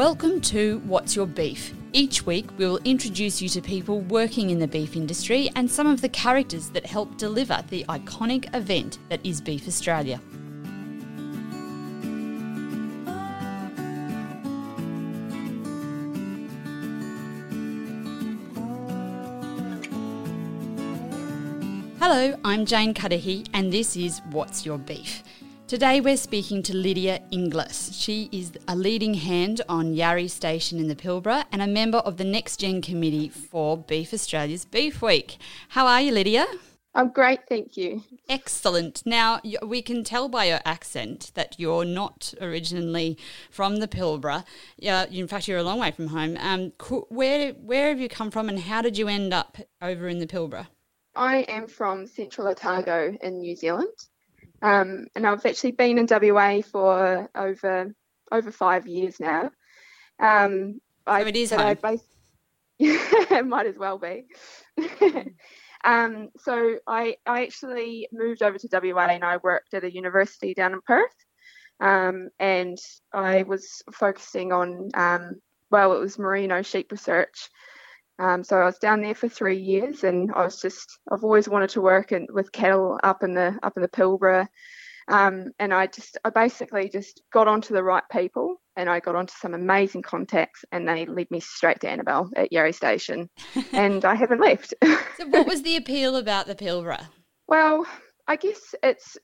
Welcome to What's Your Beef? Each week, we will introduce you to people working in the beef industry and some of the characters that help deliver the iconic event that is Beef Australia. Hello, I'm Jane Cudahy, and this is What's Your Beef? Today we're speaking to Lydia Inglis. She is a leading hand on Yarrie Station in the Pilbara and a member of the Next Gen Committee for Beef Australia's Beef Week. How are you, Lydia? I'm great, thank you. Excellent. Now, we can tell by your accent that you're not originally from the Pilbara. Uh, in fact, you're a long way from home. Um, where, where have you come from and how did you end up over in the Pilbara? I am from Central Otago in New Zealand. Um, and I've actually been in WA for over over five years now. Um, so I, it is home. it might as well be. um, so I I actually moved over to WA and I worked at a university down in Perth. Um, and I was focusing on um, well, it was merino sheep research. Um, so I was down there for three years, and I was just I've always wanted to work in, with cattle up in the up in the Pilbara, um, and I just I basically just got onto the right people, and I got onto some amazing contacts, and they led me straight to Annabelle at Yarrie Station, and I haven't left. so, what was the appeal about the Pilbara? Well, I guess it's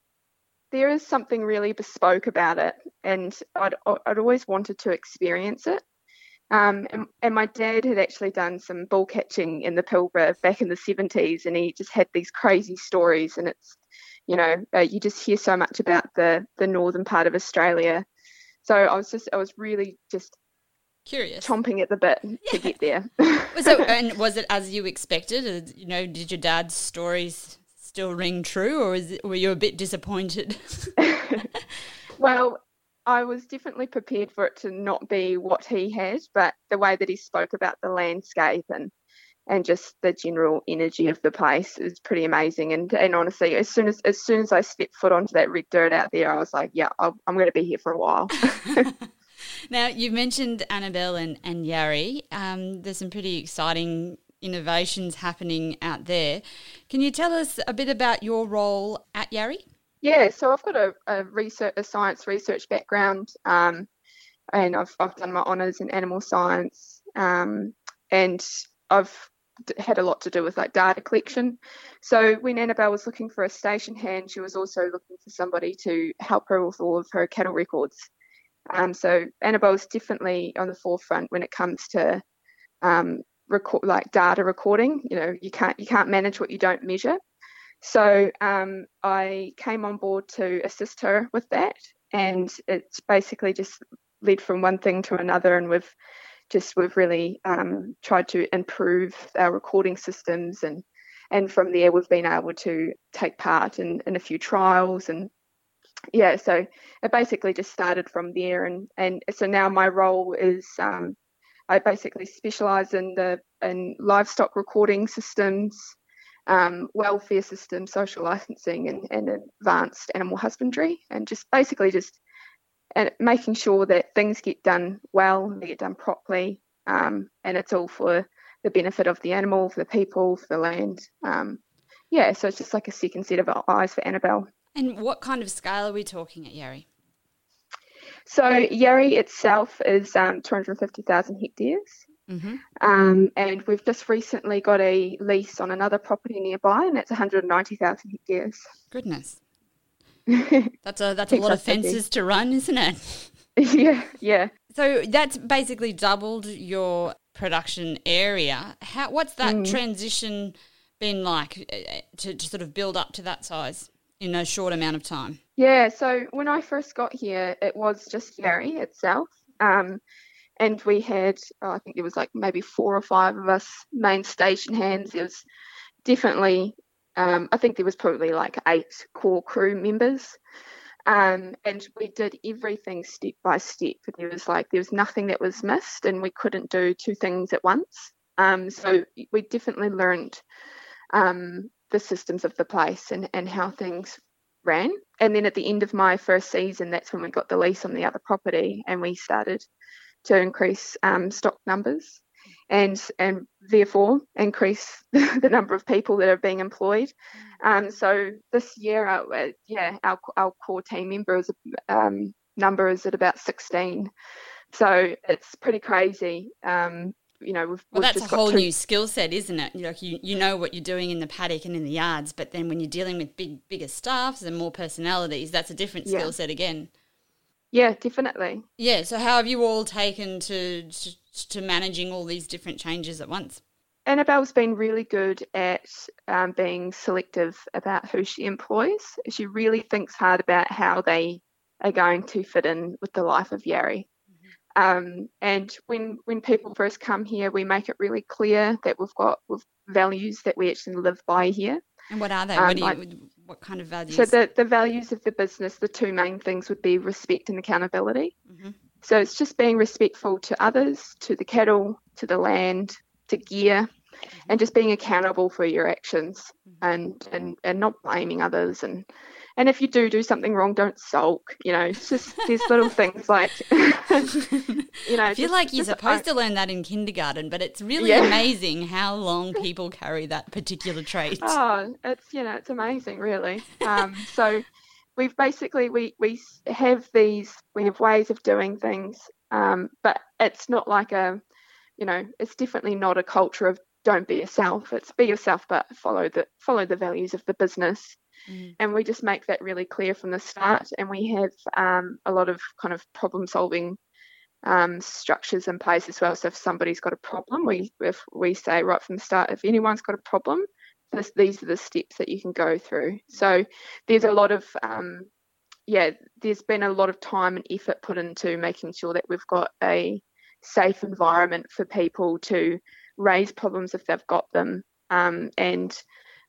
there is something really bespoke about it, and I'd I'd always wanted to experience it. Um, and, and, my dad had actually done some bull catching in the Pilbara back in the 70s, and he just had these crazy stories. And it's, you know, uh, you just hear so much about the the northern part of Australia. So I was just, I was really just curious, chomping at the bit yeah. to get there. so, and was it as you expected? You know, did your dad's stories still ring true, or it, were you a bit disappointed? well, I was definitely prepared for it to not be what he had, but the way that he spoke about the landscape and and just the general energy of the place is pretty amazing. And and honestly, as soon as as soon as I stepped foot onto that red dirt out there, I was like, yeah, i am going to be here for a while. now you've mentioned Annabelle and and Yarrie. Um, there's some pretty exciting innovations happening out there. Can you tell us a bit about your role at Yarrie? Yeah, so I've got a, a research, a science research background, um, and I've I've done my honours in animal science, um, and I've had a lot to do with like data collection. So when Annabelle was looking for a station hand, she was also looking for somebody to help her with all of her cattle records. Um, so Annabelle is definitely on the forefront when it comes to um, record like data recording. You know, you can't you can't manage what you don't measure. So um, I came on board to assist her with that, and it's basically just led from one thing to another, and we've just we've really um, tried to improve our recording systems, and and from there we've been able to take part in, in a few trials and yeah, so it basically just started from there, and and so now my role is um, I basically specialise in the in livestock recording systems, um, welfare system, social licensing, and, and advanced animal husbandry, and just basically just and making sure that things get done well, they get done properly, um, and it's all for the benefit of the animal, for the people, for the land. Um, yeah, so it's just like a second set of eyes for Annabelle. And what kind of scale are we talking at Yarrie? So Yarrie itself is um, 250,000 hectares. Mm-hmm. Um, and we've just recently got a lease on another property nearby, and that's 190,000 hectares. Goodness, that's a that's a lot of fences to run, isn't it? yeah, yeah. So that's basically doubled your production area. How what's that mm. transition been like uh, to, to sort of build up to that size in a short amount of time? Yeah, so when I first got here, it was just Yarrie itself. Um, and we had oh, I think there was like maybe four or five of us main station hands. There was definitely um, I think there was probably like eight core crew members. Um, and we did everything step by step. There was like there was nothing that was missed, and we couldn't do two things at once. Um, so we definitely learned um, the systems of the place and, and how things ran. And then at the end of my first season, that's when we got the lease on the other property, and we started to increase um, stock numbers and and therefore increase the number of people that are being employed. Um, so this year, our, uh, yeah, our, our core team members um, number is at about 16. So it's pretty crazy. Um, you know, we've, well, we've that's a whole two... new skill set, isn't it? Like you, you know what you're doing in the paddock and in the yards, but then when you're dealing with big, bigger staffs and more personalities, that's a different skill yeah. set again. Yeah, definitely. Yeah. So how have you all taken to, to to managing all these different changes at once? Annabelle's been really good at um, being selective about who she employs. She really thinks hard about how they are going to fit in with the life of Yarrie. Mm-hmm. Um, and when when people first come here, we make it really clear that we've got we've values that we actually live by here. And what are they? Um, what, you, like, what, kind of values? So the, the values of the business, the two main things would be respect and accountability. Mm-hmm. So it's just being respectful to others, to the cattle, to the land, to gear, mm-hmm. and just being accountable for your actions mm-hmm. and, and, and not blaming others and and if you do do something wrong, don't sulk. You know, it's just these little things like, you know. I feel just, like you're supposed to learn that in kindergarten, but it's really yeah. amazing how long people carry that particular trait. Oh, it's you know, it's amazing, really. Um, so we've basically we we have these we have ways of doing things, um, but it's not like a, you know, it's definitely not a culture of don't be yourself. It's be yourself, but follow the follow the values of the business. Mm. And we just make that really clear from the start. And we have um, a lot of kind of problem solving um, structures in place as well. So if somebody's got a problem, we if we say right from the start, if anyone's got a problem, this, these are the steps that you can go through. So there's a lot of um, yeah, there's been a lot of time and effort put into making sure that we've got a safe environment for people to raise problems if they've got them, um, and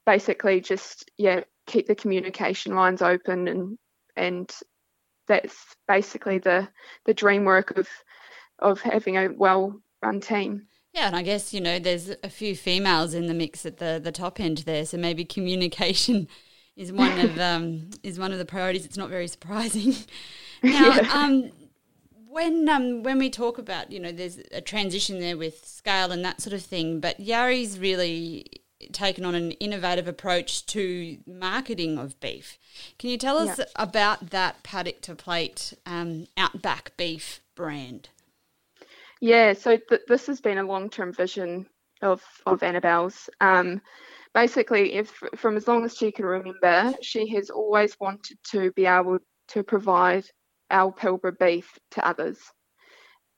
basically just yeah keep the communication lines open and and that's basically the the dream work of of having a well run team. Yeah, and I guess you know there's a few females in the mix at the the top end there, so maybe communication is one of um, is one of the priorities. It's not very surprising. now, yeah. um, when um, when we talk about you know there's a transition there with scale and that sort of thing, but Yarrie's really taken on an innovative approach to marketing of beef. Can you tell us yeah. about that paddock to plate um, Outback beef brand? Yeah, so th- this has been a long term vision of of Annabelle's. Um, basically, if from as long as she can remember, she has always wanted to be able to provide our Pilbara beef to others.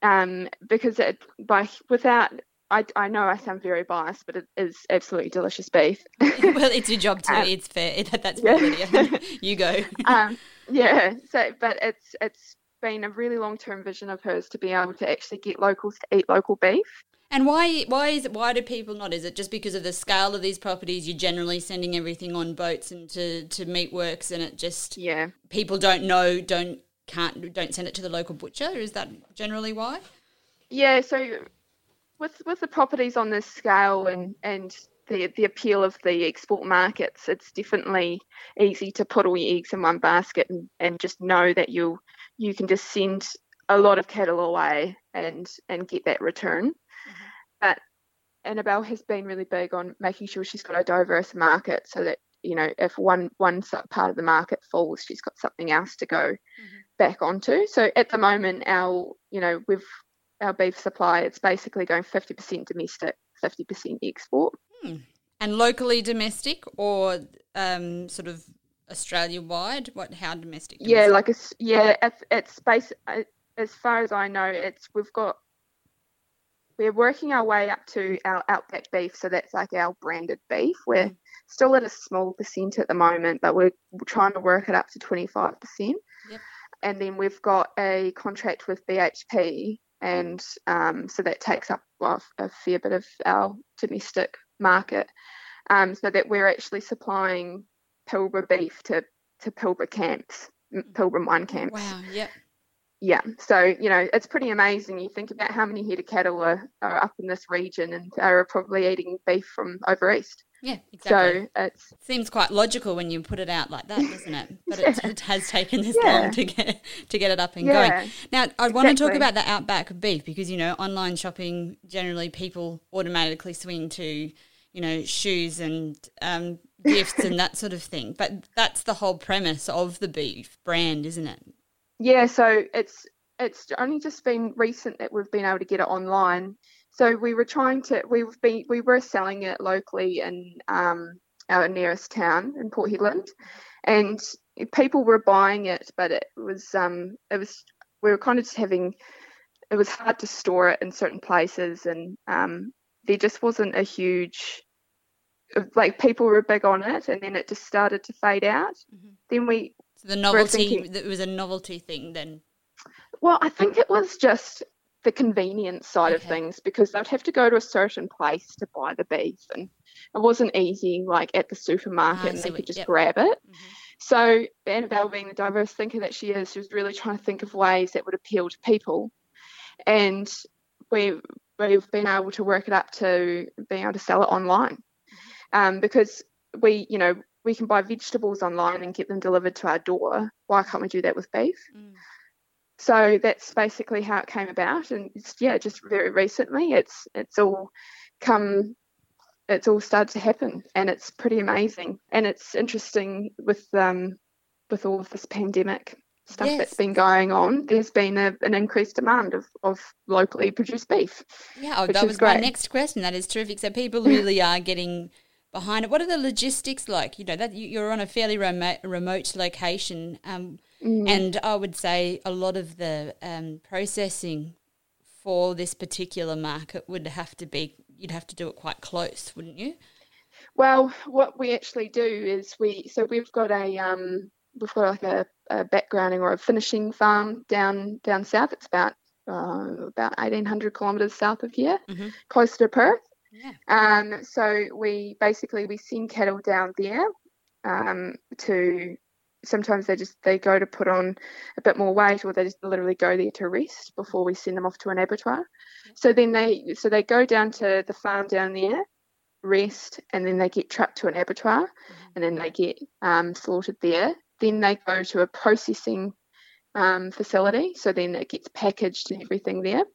Um, because it, by without I, I know I sound very biased, but it is absolutely delicious beef. well, it's your job to. Um, it's fair. That's yeah. you go. um, yeah. So, but it's it's been a really long term vision of hers to be able to actually get locals to eat local beef. And why why is it, why do people not? Is it just because of the scale of these properties? You're generally sending everything on boats and to, to meat works, and it just yeah people don't know, don't can't don't send it to the local butcher. Is that generally why? Yeah. So with with the properties on this scale and and the the appeal of the export markets, it's definitely easy to put all your eggs in one basket and, and just know that you you can just send a lot of cattle away and and get that return. Mm-hmm. But Annabelle has been really big on making sure she's got a diverse market so that you know if one one part of the market falls, she's got something else to go mm-hmm. back onto. So at the moment, our you know we've our beef supply, it's basically going 50% domestic, 50% export. Hmm. And locally domestic or um, sort of Australia wide? What? How domestic? domestic? Yeah, like it's yeah, it's, it's space. Uh, as far as I know, it's we've got we're working our way up to our outback beef, so that's like our branded beef. We're mm. still at a small percent at the moment, but we're trying to work it up to 25%. Yep. And then we've got a contract with BHP and um, so that takes up well, a fair bit of our domestic market. Um, so that we're actually supplying Pilbara beef to to Pilbara camps, Pilbara wine camps. Wow. Yep. Yeah. So you know it's pretty amazing. You think about how many head of cattle are, are up in this region and are probably eating beef from over east. Yeah, exactly. So it's seems quite logical when you put it out like that, doesn't it? But yeah. it, it, has taken this yeah. long to get to get it up and yeah. going. Now, I exactly. want to talk about the outback beef because you know online shopping generally people automatically swing to you know shoes and um, gifts and that sort of thing. But that's the whole premise of the beef brand, isn't it? Yeah. So it's it's only just been recent that we've been able to get it online so we were trying to we've been we were selling it locally in um, our nearest town in Port Hedland, and people were buying it, but it was um, it was we were kind of just having it was hard to store it in certain places, and um, there just wasn't a huge like people were big on it, and then it just started to fade out. Mm-hmm. Then we so the novelty thinking, it was a novelty thing then. Well, I think it was just the convenience side okay. of things because they'd have to go to a certain place to buy the beef and it wasn't easy like at the supermarket ah, and they could just yep. grab it. Mm-hmm. So Annabelle being the diverse thinker that she is, she was really trying to think of ways that would appeal to people. And we we've been able to work it up to being able to sell it online. Mm-hmm. Um, because we, you know, we can buy vegetables online and get them delivered to our door. Why can't we do that with beef? Mm so that's basically how it came about and yeah just very recently it's it's all come it's all started to happen and it's pretty amazing and it's interesting with um with all of this pandemic stuff yes. that's been going on there's been a, an increased demand of, of locally produced beef yeah oh, that was great. my next question that is terrific so people really are getting behind it what are the logistics like you know that you're on a fairly remote remote location um Mm. And I would say a lot of the um, processing for this particular market would have to be, you'd have to do it quite close, wouldn't you? Well, what we actually do is we, so we've got a, um, we've got like a, a backgrounding or a finishing farm down down south. It's about uh, about 1800 kilometres south of here, mm-hmm. close to Perth. Yeah. Um, so we basically we send cattle down there um, to sometimes they just they go to put on a bit more weight or they just literally go there to rest before we send them off to an abattoir so then they so they go down to the farm down there rest and then they get trucked to an abattoir mm-hmm. and then they get um, slaughtered there then they go to a processing um, facility so then it gets packaged and everything there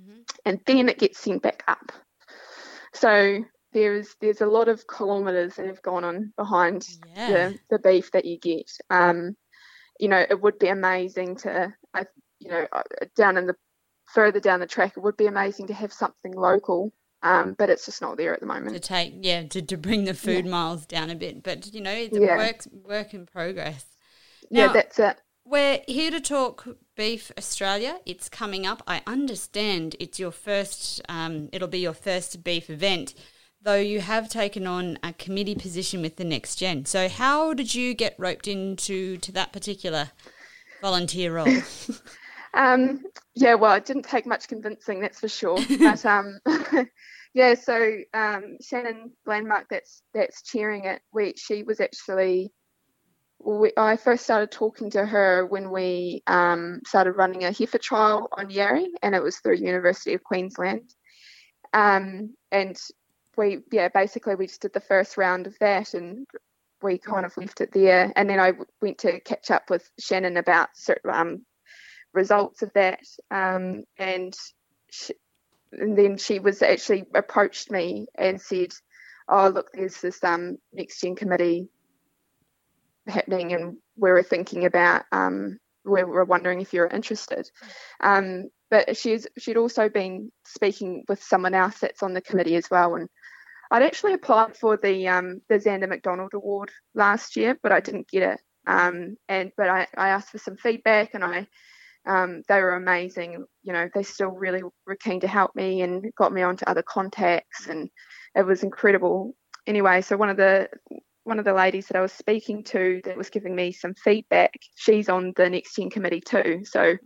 mm-hmm. and then it gets sent back up so there's there's a lot of kilometres that have gone on behind yeah. the, the beef that you get. Um, you know, it would be amazing to, I, you know, uh, down in the further down the track, it would be amazing to have something local. Um, but it's just not there at the moment. To take, yeah, to, to bring the food yeah. miles down a bit. But you know, it's yeah. work work in progress. Now, yeah, that's it. We're here to talk Beef Australia. It's coming up. I understand it's your first. Um, it'll be your first beef event though you have taken on a committee position with the Next Gen. So how did you get roped into to that particular volunteer role? um, yeah, well, it didn't take much convincing, that's for sure. but um, yeah, so um, Shannon Landmark, that's that's chairing it. We, she was actually. We, I first started talking to her when we um, started running a heifer trial on Yarrie, and it was through University of Queensland. Um, and we yeah basically we just did the first round of that and we kind of left it there. And then I went to catch up with Shannon about um, results of that um, and, she, and then she was actually approached me and said oh look there's this um, next gen committee happening and we were thinking about um, we were wondering if you're interested. Um, but she's she'd also been speaking with someone else that's on the committee as well and I'd actually applied for the um, the Zanda McDonald Award last year, but I didn't get it. Um, and but I, I asked for some feedback, and I um, they were amazing. You know, they still really were keen to help me and got me onto other contacts, and it was incredible. Anyway, so one of the one of the ladies that I was speaking to that was giving me some feedback, she's on the next gen committee too. So mm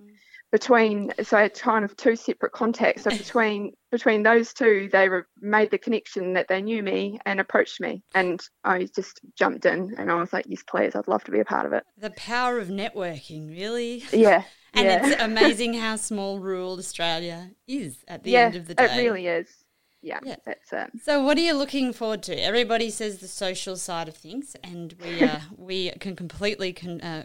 between so it's kind of two separate contacts so between between those two they re- made the connection that they knew me and approached me and i just jumped in and i was like yes please i'd love to be a part of it the power of networking really yeah and yeah. it's amazing how small rural australia is at the yeah, end of the day it really is yeah, yeah, that's it. So, what are you looking forward to? Everybody says the social side of things, and we uh, we can completely con- uh,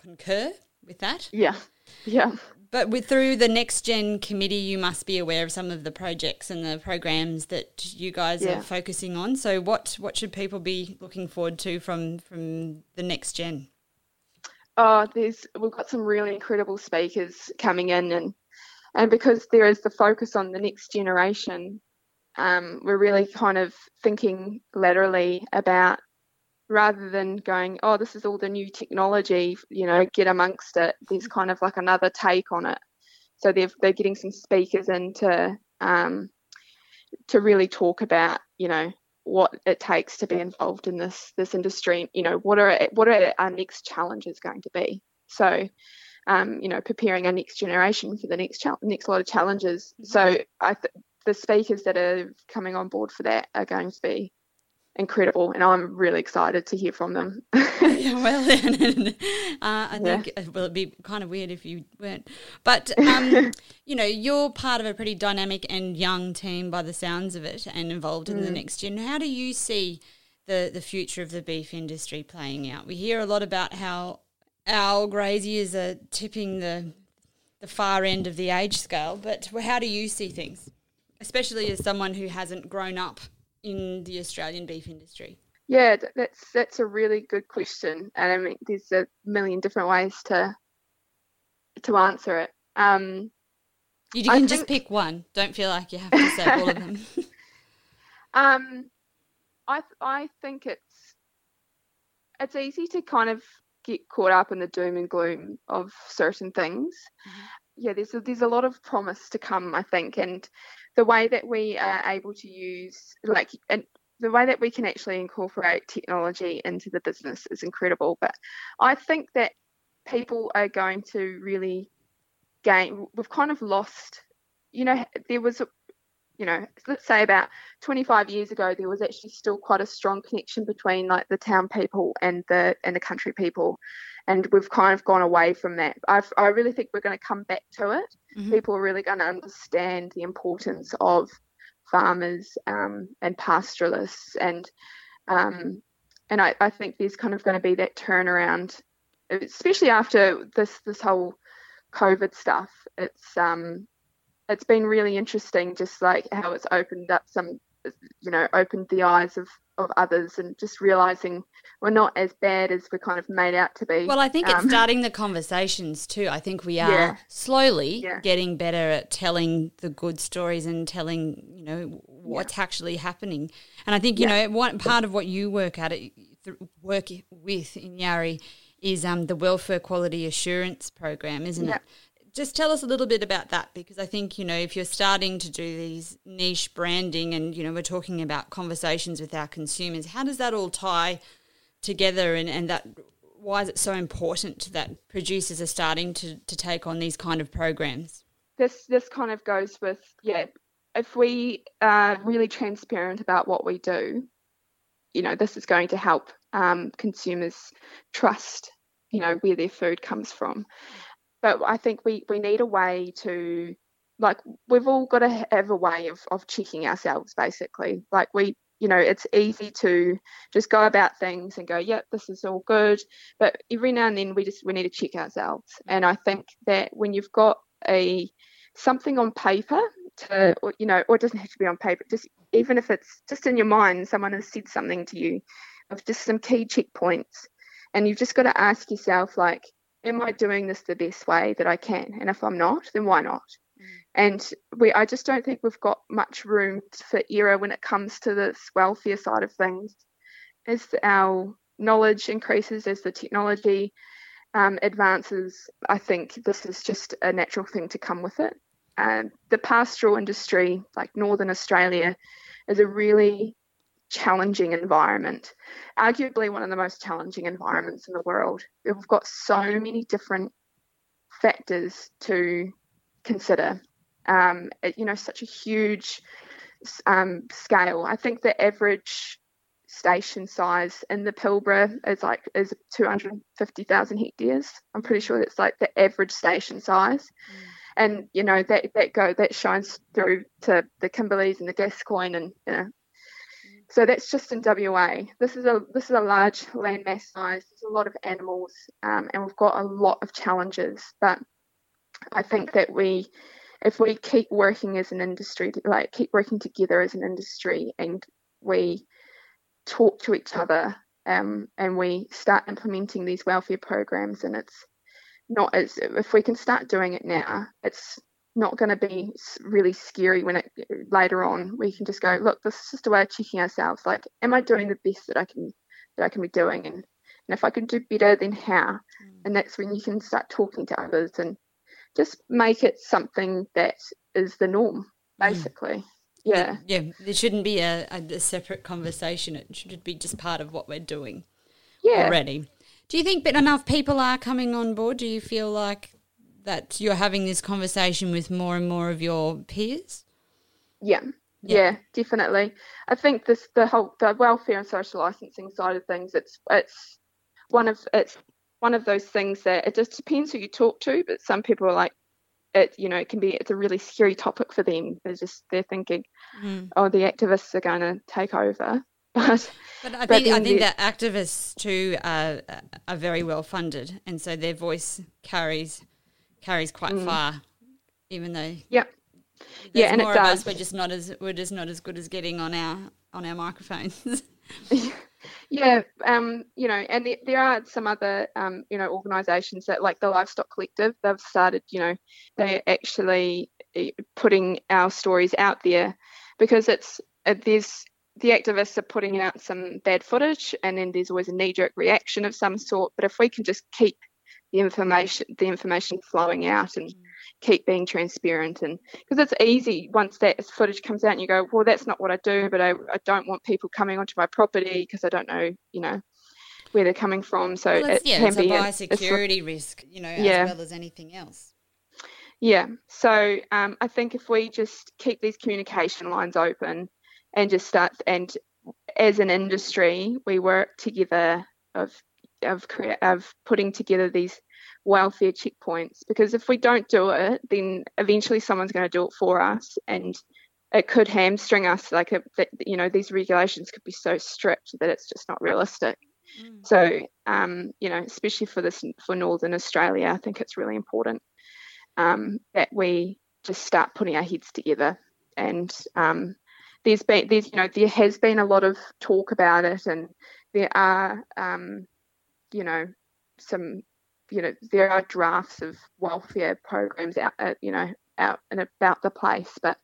concur with that. Yeah, yeah. But with through the next gen committee, you must be aware of some of the projects and the programs that you guys yeah. are focusing on. So, what what should people be looking forward to from from the next gen? Oh, there's we've got some really incredible speakers coming in, and and because there is the focus on the next generation, um, we're really kind of thinking laterally about rather than going, oh, this is all the new technology, you know, get amongst it. There's kind of like another take on it. So they're they're getting some speakers in to um, to really talk about, you know, what it takes to be involved in this this industry. You know, what are what are our next challenges going to be? So, um, you know, preparing our next generation for the next next lot of challenges. So I th- the speakers that are coming on board for that are going to be incredible, and I'm really excited to hear from them. yeah, well, uh, I think yeah. well, it'd be kind of weird if you weren't. But um, you know, you're part of a pretty dynamic and young team by the sounds of it, and involved in mm. the next gen. How do you see the the future of the beef industry playing out? We hear a lot about how our graziers are tipping the the far end of the age scale, but how do you see things? especially as someone who hasn't grown up in the Australian beef industry? Yeah, that's that's a really good question, and I mean, there's a million different ways to to answer it. Um, you can I just pick one. Don't feel like you have to say all of them. um, I I think it's it's easy to kind of get caught up in the doom and gloom of certain things. Mm-hmm. Yeah, there's a, there's a lot of promise to come, I think, and the way that we are able to use like and the way that we can actually incorporate technology into the business is incredible. But I think that people are going to really gain. We've kind of lost, you know, there was, you know, let's say about 25 years ago, there was actually still quite a strong connection between like the town people and the and the country people and we've kind of gone away from that. I've, i really think we're going to come back to it. Mm-hmm. People are really going to understand the importance of farmers um, and pastoralists, and um, and I, I, think there's kind of going to be that turnaround, especially after this this whole COVID stuff. It's um, it's been really interesting, just like how it's opened up some, you know, opened the eyes of of others and just realizing we're not as bad as we're kind of made out to be. Well, I think um, it's starting the conversations too. I think we are yeah. slowly yeah. getting better at telling the good stories and telling, you know, what's yeah. actually happening. And I think, you know, one part of what you work at it work with in Yarrie is um, the welfare quality assurance program, isn't it? Just tell us a little bit about that because I think, you know, if you're starting to do these niche branding and, you know, we're talking about conversations with our consumers, how does that all tie together and, and that why is it so important that producers are starting to, to take on these kind of programs? This this kind of goes with, yeah, if we are really transparent about what we do, you know, this is going to help um, consumers trust, you know, where their food comes from but I think we we need a way to like we've all got to have a way of of checking ourselves basically. Like we you know it's easy to just go about things and go yep this is all good but every now and then we just we need to check ourselves. And i think that when you've got a something on paper to or, you know or it doesn't have to be on paper just even if it's just in your mind someone has said something to you of just some key checkpoints and you've just got to ask yourself like am I doing this the best way that I can? And if I'm not, then why not? Mm. And we, I just don't think we've got much room for error when it comes to this welfare side of things. As our knowledge increases, as the technology um, advances, I think this is just a natural thing to come with it. Um, the pastoral industry, like Northern Australia, is a really challenging environment, arguably one of the most challenging environments in the world. We've got so many different factors to consider. Um, it, you know, such a huge um, scale. I think the average station size in the Pilbara is like is 250,000 hectares. I'm pretty sure that's like the average station size. Mm. and you know that that go that shines through to the Kimberleys and the Gascoyne and you know so that's just in WA. This is a this is a large landmass size. There's a lot of animals, um, and we've got a lot of challenges. But I think that we, if we keep working as an industry, like keep working together as an industry, and we talk to each other, um, and we start implementing these welfare programs, and it's not as if we can start doing it now, it's not going to be really scary when it later on we can just go look this is just a way of checking ourselves like am i doing the best that i can that i can be doing and and if i can do better then how mm. and that's when you can start talking to others and just make it something that is the norm mm. basically mm. yeah yeah there shouldn't be a, a, separate conversation it should be just part of what we're doing yeah already do you think that enough people are coming on board do you feel like that you're having this conversation with more and more of your peers? Yeah, yeah, yeah definitely. I think this the whole the welfare and social licensing side of things. It's it's one of it's one of those things that it just depends who you talk to. But some people are like, it you know it can be it's a really scary topic for them. They're just they're thinking, mm. oh, the activists are going to take over. But, but I think, I think that activists too are, are very well funded, and so their voice carries carries quite mm. far, even though yeah, yeah, and more it does. Us, we're just not as we're just not as good as getting on our on our microphones. yeah, um, you know, and there, there are some other um, you know organisations that like the Livestock Collective. They've started, you know, they're actually eh, putting our stories out there because it's uh, there's the activists are putting out some bad footage and then there's always a knee-jerk reaction of some sort but if we can just keep the information the information flowing out and keep being transparent and because it's easy once that footage comes out and you go well that's not what I do but I, I don't want people coming onto my property because I don't know you know where they're coming from. So well, it yeah, can it's be a biosecurity a, risk you know yeah. as well as anything else. Yeah. So um, I think if we just keep these communication lines open and just start and as an industry we work together of of of putting together these welfare checkpoints because if we don't do it then eventually someone's going to do it for us and it could hamstring us like a, you know these regulations could be so strict that it's just not realistic mm. so um, you know especially for this for northern australia i think it's really important um, that we just start putting our heads together and um, there's been there's you know there has been a lot of talk about it and there are um, you know, some, you know, there are drafts of welfare programs out, uh, you know, out and about the place, but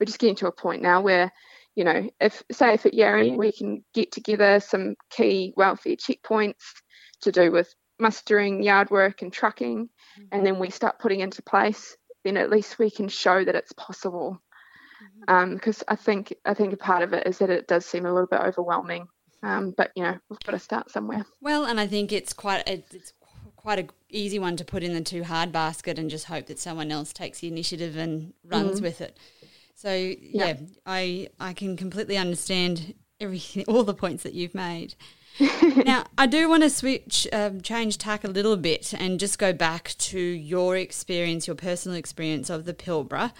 we're just getting to a point now where, you know, if say if at Yarrie we can get together some key welfare checkpoints to do with mustering, yard work, and trucking, mm-hmm. and then we start putting into place, then at least we can show that it's possible. Because mm-hmm. um, I think I think a part of it is that it does seem a little bit overwhelming um, but you know, we've got to start somewhere. Well, and I think it's quite a, it's quite a easy one to put in the too hard basket and just hope that someone else takes the initiative and runs mm. with it. So yeah, yeah, I I can completely understand everything, all the points that you've made. now, I do want to switch, um, change tack a little bit and just go back to your experience, your personal experience of the Pilbara.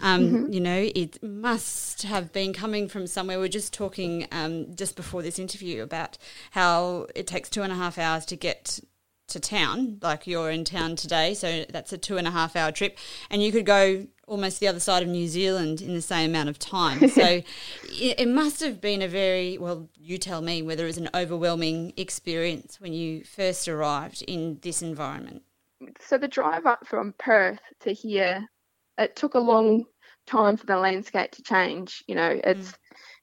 Um, mm-hmm. You know, it must have been coming from somewhere. We are just talking um, just before this interview about how it takes two and a half hours to get to town, like you're in town today, so that's a two and a half hour trip, and you could go almost the other side of New Zealand in the same amount of time. So it, it, must have been a very well. You tell me whether it was an overwhelming experience when you first arrived in this environment. So the drive up from Perth to here, it took a long time for the landscape to change. You know, it's mm.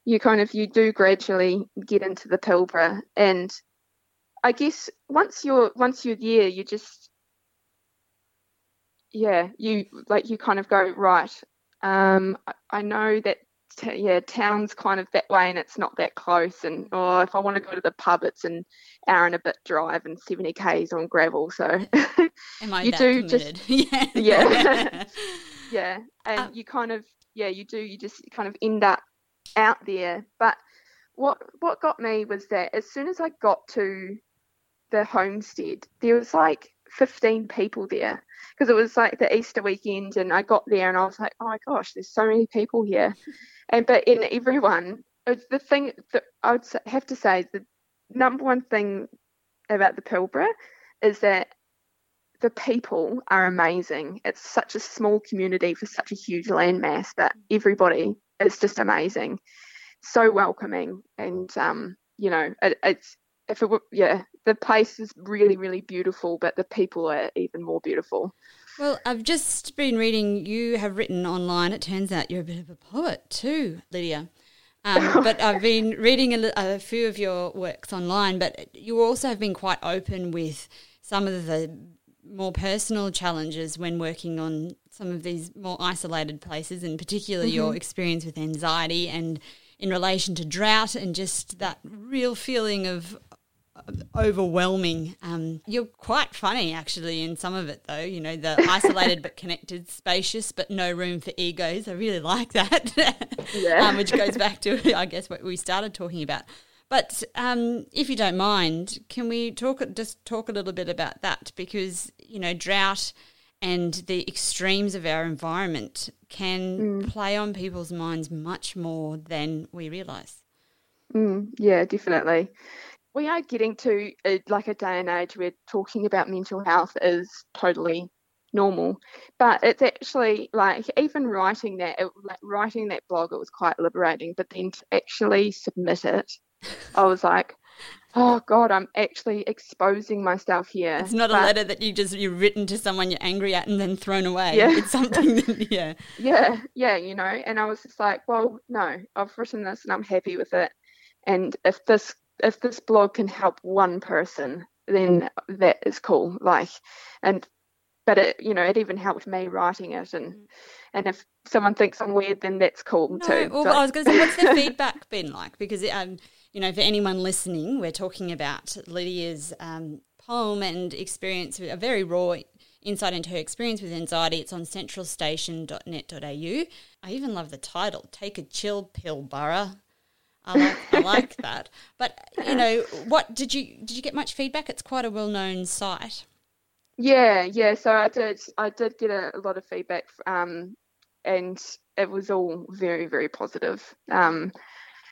you kind of you do gradually get into the Pilbara and I guess once you're once you're there, you just yeah, you like you kind of go right. Um, I, I know that t- yeah, town's kind of that way, and it's not that close. And oh, if I want to go to the pub, it's an hour and a bit drive and seventy k's on gravel. So am I you do committed? just yeah yeah yeah, and um, you kind of yeah you do you just kind of end up out there. But what what got me was that as soon as I got to the homestead, there was like 15 people there because it was like the Easter weekend and I got there and I was like, oh my gosh, there's so many people here. And but in everyone, the thing that I would have to say, the number one thing about the Pilbara is that the people are amazing. It's such a small community for such a huge landmass that everybody is just amazing, so welcoming, and um, you know, it, it's if it were, yeah, the place is really, really beautiful, but the people are even more beautiful. Well, I've just been reading. You have written online. It turns out you're a bit of a poet too, Lydia. Um, but I've been reading a, a, few of your works online. But you also have been quite open with some of the more personal challenges when working on some of these more isolated places, in particular mm-hmm. your experience with anxiety and in relation to drought and just that real feeling of overwhelming. Um, you're quite funny, actually, in some of it, though. You know, the isolated but connected, spacious but no room for egos. I really like that. yeah. um, which goes back to, I guess, what we started talking about. But um, if you don't mind, can we talk just talk a little bit about that? Because you know, drought and the extremes of our environment can mm. play on people's minds much more than we realise. Mm, yeah, definitely we are getting to a, like a day and age where talking about mental health is totally normal but it's actually like even writing that it, like writing that blog it was quite liberating but then to actually submit it i was like oh god i'm actually exposing myself here. It's not but, a letter that you just you've written to someone you're angry at and then thrown away. Yeah. It's something that, yeah. Yeah yeah you know and i was just like well no i've written this and i'm happy with it and if this if this blog can help one person, then that is cool. Like, and but it, you know, it even helped me writing it, and mm. and if someone thinks I'm weird, then that's cool no, too. Well, so. I was going to say, what's the feedback been like? Because um, you know, for anyone listening, we're talking about Lydia's um, poem and experience, with a very raw insight into her experience with anxiety. It's on centralstation.net.au. I even love the title, Take a Chill Pill, Burra. I like, I like that. But you know, what did you did you get much feedback? It's quite a well known site. Yeah, yeah. So I did I did get a, a lot of feedback, um, and it was all very very positive. Um,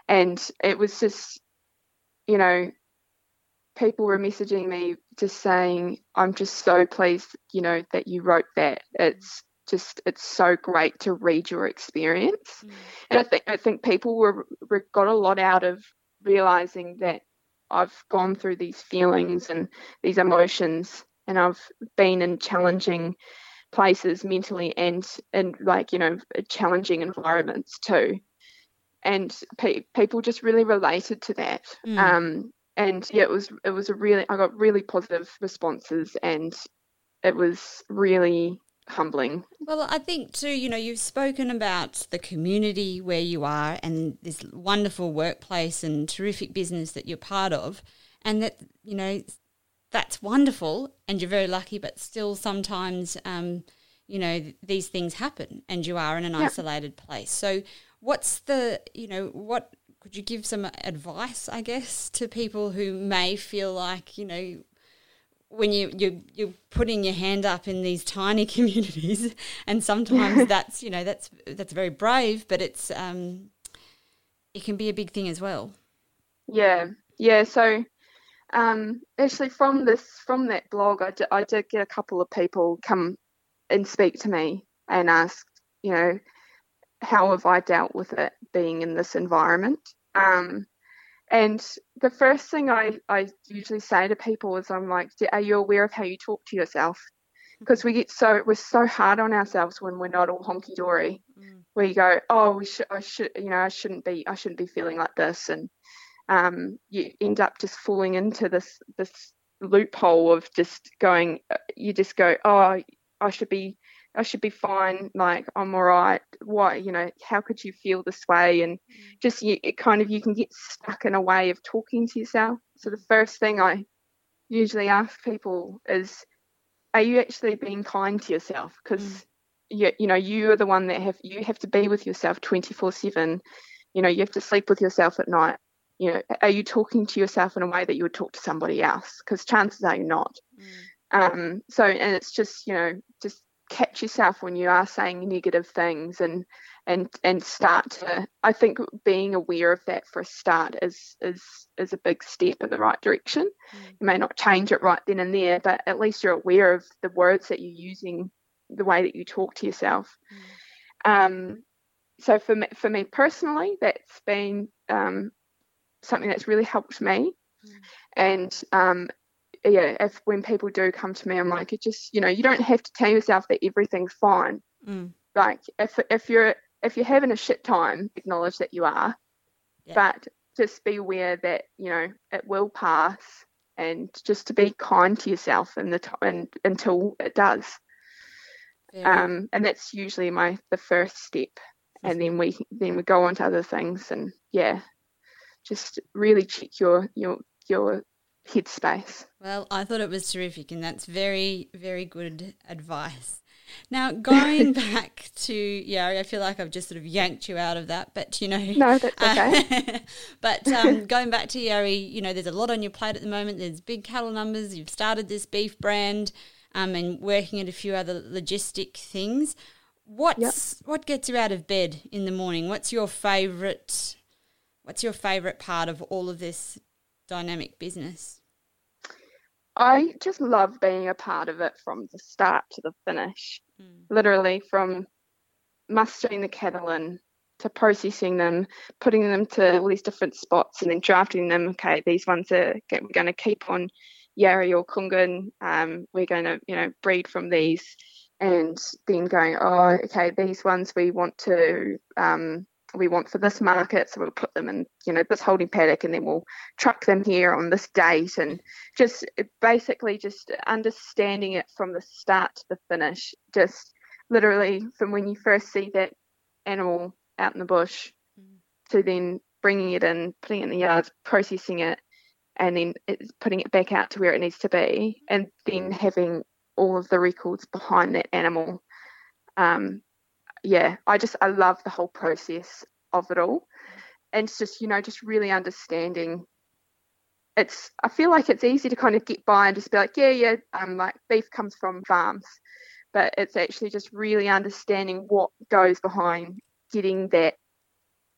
and it was just, you know, people were messaging me just saying, "I'm just so pleased, you know, that you wrote that. It's just it's so great to read your experience. Mm. And I think I think people were, were got a lot out of realizing that I've gone through these feelings and these emotions and I've been in challenging places mentally and and like you know challenging environments too and pe- people just really related to that mm. um and yeah it was it was a really I got really positive responses and it was really humbling. Well, I think too, you know, you've spoken about the community where you are and this wonderful workplace and terrific business that you're part of, and that, you know, that's wonderful and you're very lucky, but still sometimes, um, you know, these things happen and you are in an isolated place. So, what's the, you know, what could you give some advice, I guess, to people who may feel like, you know, when you you you're putting your hand up in these tiny communities, and sometimes that's you know that's that's very brave, but it's um, it can be a big thing as well. Yeah, yeah. So um, actually, from this from that blog, I did, I did get a couple of people come and speak to me and ask, you know, how have I dealt with it being in this environment? Um, and the first thing I, I usually say to people is, I'm like, are you aware of how you talk to yourself? Because we get so we're so hard on ourselves when we're not all honky dory. Mm. We go, oh, we should, I should, you know, I shouldn't be, I shouldn't be feeling like this, and um, you end up just falling into this this loophole of just going. Uh, you just go, oh, I should be I should be fine. Like I'm all right. Why, you know, how could you feel this way? And mm. just you, it kind of you can get stuck in a way of talking to yourself. So the first thing I usually ask people is, are you actually being kind to yourself? Because mm. you, you know, you are the one that have you have to be with yourself 24 seven. You know, you have to sleep with yourself at night. You know, are you talking to yourself in a way that you would talk to somebody else? Because chances are you're not. Mm Um, so, and it's just, you know, just catch yourself when you are saying negative things and and and start to I think being aware of that for a start is is is a big step in the right direction. Mm. You may not change it right then and there, but at least you're aware of the words that you're using, the way that you talk to yourself. Mm. Um, so for me, for me personally, that's been um, something that's really helped me. Mm. And um, yeah, if when people do come to me, I'm like, it just you know, you don't have to tell yourself that everything's fine. Mm. Like if if you're if you're having a shit time, acknowledge that you are, yeah. but just be aware that you know it will pass, and just to be kind to yourself in the time until it does. Um, and that's usually my the first step, and then we then we go on to other things, and yeah, just really check your your your headspace. Well, I thought it was terrific, and that's very very good advice. Now, going back to Yarrie, I feel like I've just sort of yanked you out of that, but you know. No, that's okay. Uh, but um, going back to Yarrie, you know, there's a lot on your plate at the moment. There's big cattle numbers. You've started this beef brand um, and working at a few other logistic things. What's yep. what gets you out of bed in the morning? What's your favourite? What's your favourite part of all of this dynamic business? I just love being a part of it from the start to the finish. Mm. Literally from mustering the cattle in to processing them, putting them to all these different spots, and then drafting them. Okay, these ones are we're going to keep on Yarrie or Kungun. Um, we're going to you know breed from these, and then going oh okay these ones we want to um, we want for this market. So we'll put them in, you know, this holding paddock and then we'll truck them here on this date and just basically just understanding it from the start to the finish. Just literally from when you first see that animal out in the bush mm. to then bringing it in, putting it in the yard, processing it, and then putting it back out to where it needs to be, and then having all of the records behind that animal. Um, yeah, I just I love the whole process of it all, and it's just you know just really understanding. It's I feel like it's easy to kind of get by and just be like yeah yeah um like beef comes from farms, but it's actually just really understanding what goes behind getting that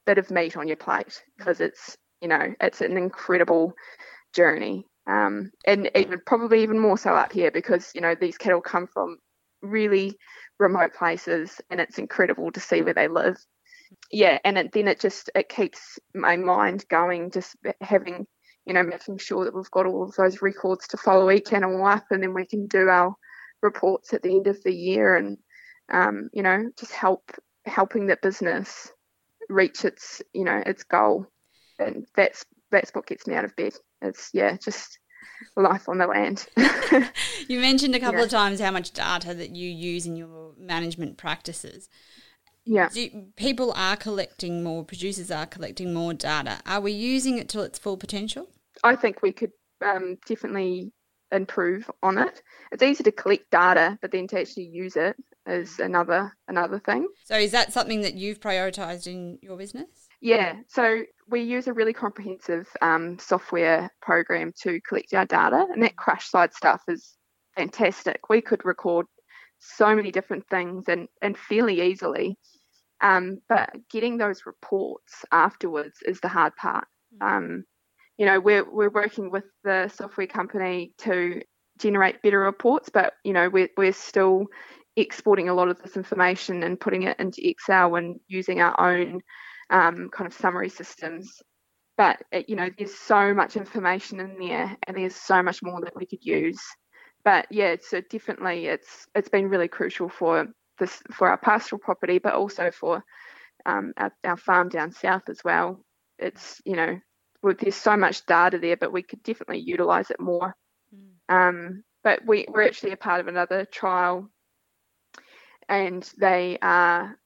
bit of meat on your plate because it's you know it's an incredible journey. Um, and even probably even more so up here because you know these cattle come from really remote places and it's incredible to see where they live yeah and it, then it just it keeps my mind going just having you know making sure that we've got all of those records to follow each animal up and then we can do our reports at the end of the year and um, you know just help helping the business reach its you know its goal and that's that's what gets me out of bed it's yeah just life on the land. you mentioned a couple yeah. of times how much data that you use in your management practices. Yeah. You, people are collecting more, producers are collecting more data. Are we using it to its full potential? I think we could um, definitely improve on it. It's easy to collect data, but then to actually use it is another another thing. So is that something that you've prioritized in your business? Yeah, so we use a really comprehensive um, software program to collect our data, and that crush side stuff is fantastic. We could record so many different things and, and fairly easily, um, but getting those reports afterwards is the hard part. Mm. Um, you know, we're we're working with the software company to generate better reports, but you know, we're we're still exporting a lot of this information and putting it into Excel and using our own um, kind of summary systems. But it, you know, there's so much information in there, and there's so much more that we could use. But yeah, so definitely, it's it's been really crucial for this for our pastoral property, but also for um, our, our farm down south as well. It's you know, well, there's so much data there, but we could definitely utilize it more. Mm. Um, but we, we're actually a part of another trial and they are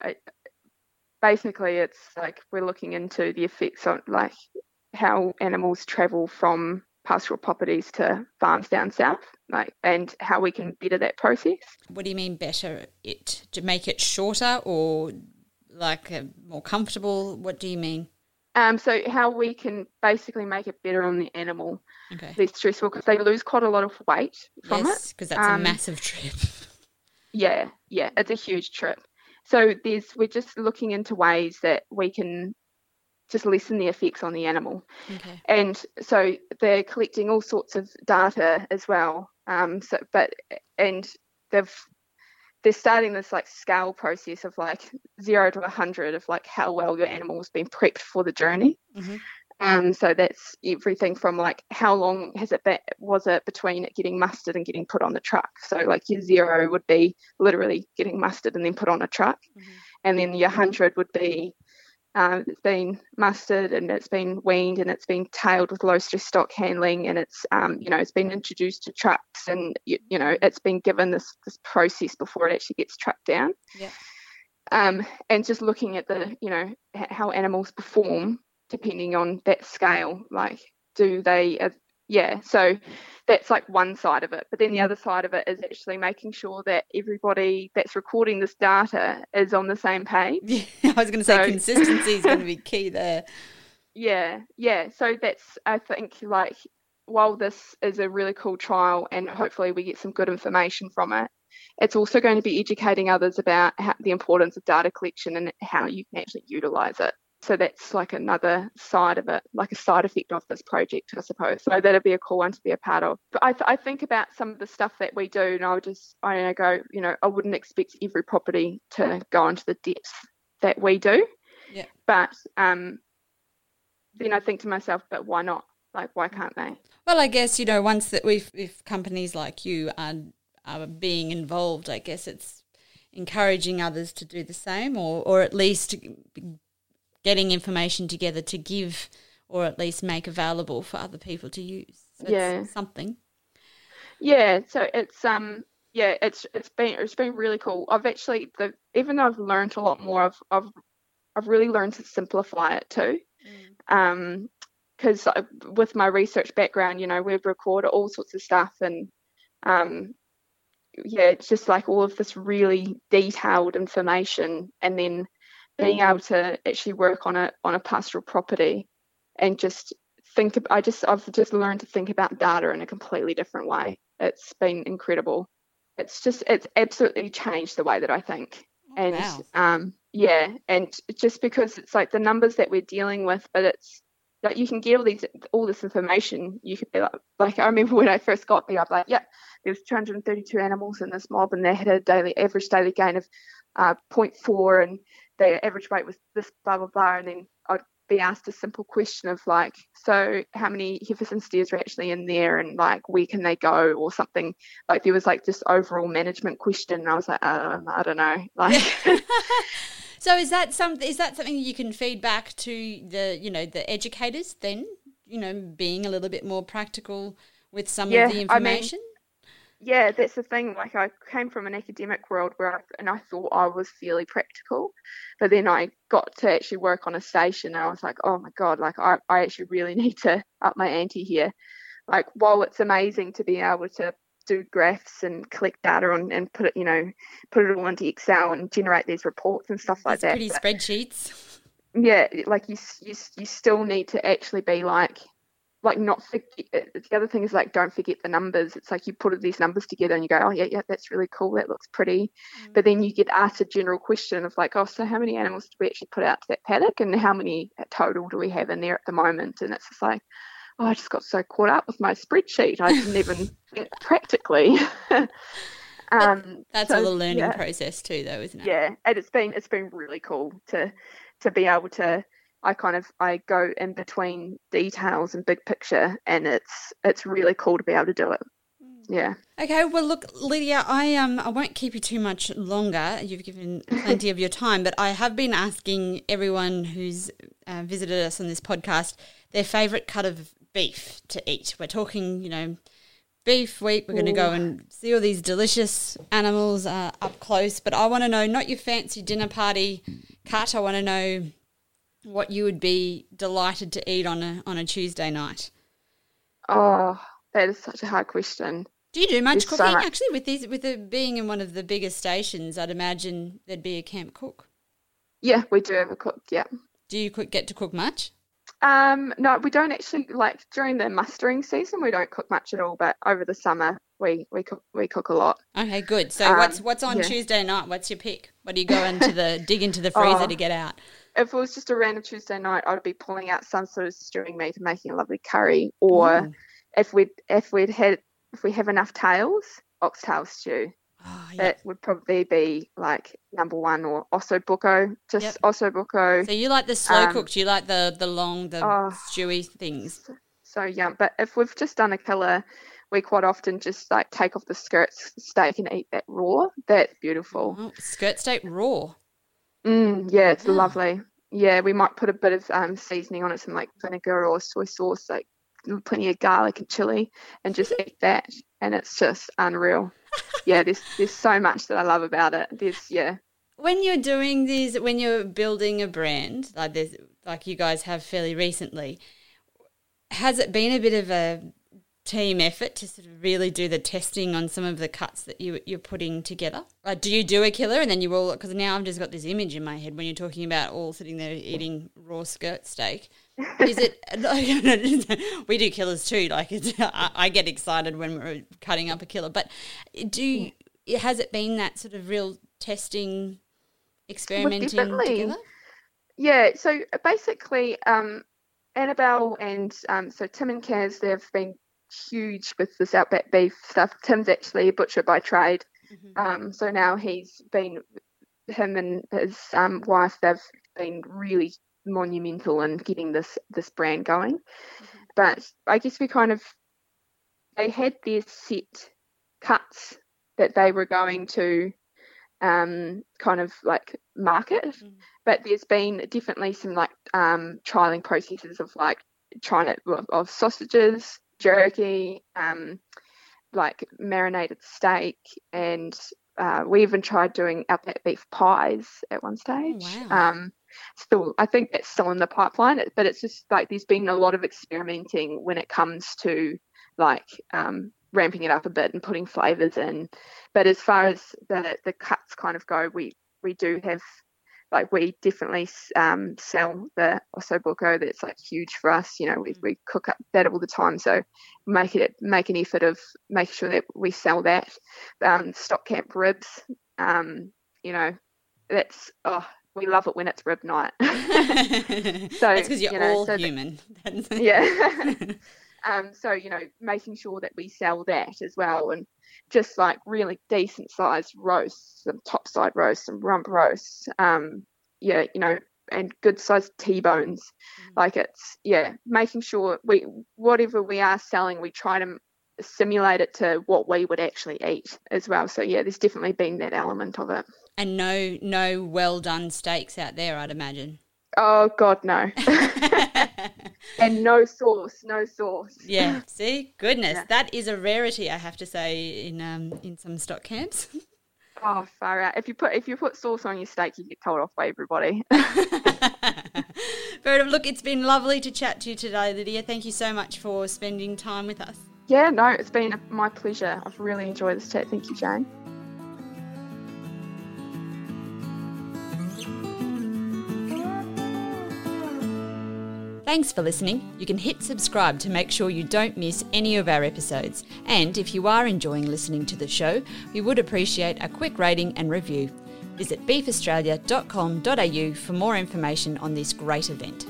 basically it's like we're looking into the effects on like how animals travel from pastoral properties to farms down south like and how we can better that process what do you mean better it to make it shorter or like more comfortable what do you mean Um, so how we can basically make it better on the animal, Okay. less stressful because they lose quite a lot of weight from it. Yes, because that's a Um, massive trip. Yeah, yeah, it's a huge trip. So there's we're just looking into ways that we can just lessen the effects on the animal. Okay. and so they're collecting all sorts of data as well. Um, so, but and they've they're starting this like scale process of like zero to a hundred of like how well your animal's been prepped for the journey. Mhm. Um, so that's everything from like how long has it been was it between it getting mustered and getting put on the truck. So like your zero would be literally getting mustered and then put on a truck, Mhm. and then your hundred would be um, it's been mustered and it's been weaned and it's been tailed with low stress stock handling and it's um, you know it's been introduced to trucks and you, you know it's been given this this process before it actually gets trucked down. Yeah. Um, and just looking at the you know how animals perform depending on that scale, like do they uh, yeah so that's like one side of it but then the mm. other side of it is actually making sure that everybody that's recording this data is on the same page Yeah, I was going to say So- consistency is going to be key there. Yeah, yeah. So that's I think like while this is a really cool trial and hopefully we get some good information from it, it's also going to be educating others about how, the importance of data collection and how you can actually utilize it. So that's like another side of it, like a side effect of this project, I suppose. So that'd be a cool one to be a part of. But I, th- I think about some of the stuff that we do, and I would just, I don't know, go, you know, I wouldn't expect every property to go into the depth that we do. Yeah. But um, then I think to myself, but why not? Like, why can't they? Well, I guess you know once that we if companies like you are are being involved, I guess it's encouraging others to do the same, or or at least getting information together to give, or at least make available for other people to use. So it's Yeah. something. Yeah, so it's um yeah, it's it's been it's been really cool. I've actually the even though I've learned a lot more, I've I've I've really learned to simplify it too. Um, because with my research background, you know, we've recorded all sorts of stuff and um yeah, it's just like all of this really detailed information and then being able to actually work on a on a pastoral property and just think I just I've just learned to think about data in a completely different way. It's been incredible. It's just it's absolutely changed the way that I think. Oh, And wow. um yeah, and just because it's like the numbers that we're dealing with, but it's like you can get all these all this information. You could be like, like I remember when I first got there, I'm like, yeah, there's 232 animals in this mob, and they had a daily average daily gain of uh, 0.4, and their average weight was this blah blah blah, and then I'd be asked a simple question of like, so how many heifers and steers are actually in there, and like where can they go, or something like there was like this overall management question, and I was like, um, I don't know, like. So is that some is that something you can feed back to the you know the educators then you know being a little bit more practical with some Yeah, of the I mean, information? Yeah, that's the thing. Like I came from an academic world where I, and I thought I was fairly practical, but then I got to actually work on a station and I was like, oh my god, like I, I actually really need to up my ante here. Like while it's amazing to be able to do graphs and collect data on and put it, you know, put it all into Excel and generate these reports and stuff like that. pretty but- spreadsheets. yeah like you, you you still need to actually be like like not forget uh, the other thing is like don't forget the numbers. It's like you put these numbers together and you go oh yeah yeah that's really cool. That looks pretty. Mm. But then you get asked a general question of like oh so how many animals did we actually put out to that paddock and how many uh, total do we have in there at the moment? And it's just like oh i just got so caught up with my spreadsheet. I didn't even think practically. Um That's so, all a learning yeah. process too, though, isn't it? yeah and it's been it's been really cool to to be able to i kind of i go in between details and big picture and it's it's really cool to be able to do it yeah Okay, well, look, Lydia, I um, I won't keep you too much longer. You've given plenty of your time, but I have been asking everyone who's uh, visited us on this podcast their favourite cut of beef to eat. We're talking, you know, beef week. We're going to go and see all these delicious animals uh, up close. But I want to know not your fancy dinner party cut. I want to know what you would be delighted to eat on a on a Tuesday night. oh that is such a hard question Do you do much There's so cooking? much. Actually, with these, with it being in one of the biggest stations, I'd imagine there'd be a camp cook. yeah we do have a cook yeah Do you cook, get to cook much? Um, no, we don't actually like during the mustering season. We don't cook much at all, but over the summer we we cook we cook a lot. Okay, good. So um, what's what's on yeah. Tuesday night? What's your pick? What do you go into the dig into the freezer oh, to get out? If it was just a random Tuesday night, I'd be pulling out some sort of stewing meat and making a lovely curry. Or mm. if we if we'd had if we have enough tails, oxtail stew. Oh, yep. That would probably be like number one or osso buco, just yep. osso buco. So you like the slow um, cooked, you like the the long, the oh, stewy things. So, so yum. But if we've just done a killer, we quite often just like take off the skirt steak and eat that raw. That's beautiful. Oh, skirt steak raw. Mm, yeah, it's lovely. Yeah, we might put a bit of um, seasoning on it, some like vinegar or soy sauce, like plenty of garlic and chili, and just eat that, and it's just unreal yeah, there's there's so much that I love about it. There's yeah. When you're doing these, when you're building a brand like this, like you guys have fairly recently, has it been a bit of a team effort to sort of really do the testing on some of the cuts that you you're putting together? Like, do you do a killer and then you all? Because now I've just got this image in my head when you're talking about all sitting there eating raw skirt steak. Is it? we do killers too. Like, I get excited when we're cutting up a killer. But do you, has it been that sort of real testing, experimenting well, together? Yeah. So basically, um, Annabelle and um, so Tim and Kaz, they've been huge with this outback beef stuff. Tim's actually a butcher by trade, mm-hmm. um, so now he's been him and his um, wife. They've been really monumental in getting this this brand going. Mm-hmm. But I guess we kind of they had their set cuts that they were going to um, kind of like market. Mm-hmm. But there's been definitely some like um, trialing processes of like trying it of, of sausages, jerky, um, like marinated steak, and uh, we even tried doing outback beef pies at one stage. Oh, wow. Um, still, I think that's still in the pipeline, but it's just like there's been a lot of experimenting when it comes to like um, ramping it up a bit and putting flavors in. But as far as the the cuts kind of go, we we do have like we definitely um, sell the ossobuco that's like huge for us you know we, we cook up that all the time so make it make an effort of making sure that we sell that um, stock camp ribs um, you know that's oh we love it when it's rib night. So it's because you're you know, all so human. That, yeah um, so you know making sure that we sell that as well and just like really decent sized roasts, some top side roasts, some rump roasts, um, yeah, you know, and good sized T-bones. Mm-hmm. Like it's yeah, making sure we whatever we are selling, we try to simulate it to what we would actually eat as well. So yeah, there's definitely been that element of it. And no no well done steaks out there, I'd imagine. Oh God, no. and no sauce, no sauce. Yeah. See, goodness, yeah. that is a rarity, I have to say, in um in some stock camps. Oh, far out! If you put if you put sauce on your steak, you get told off by everybody. Fair enough. Look, it's been lovely to chat to you today, Lydia. Thank you so much for spending time with us. Yeah, no, it's been my pleasure. I've really enjoyed this chat. Thank you, Jane. Thanks for listening. You can hit subscribe to make sure you don't miss any of our episodes. And if you are enjoying listening to the show, we would appreciate a quick rating and review. Visit beefaustralia.com.au for more information on this great event.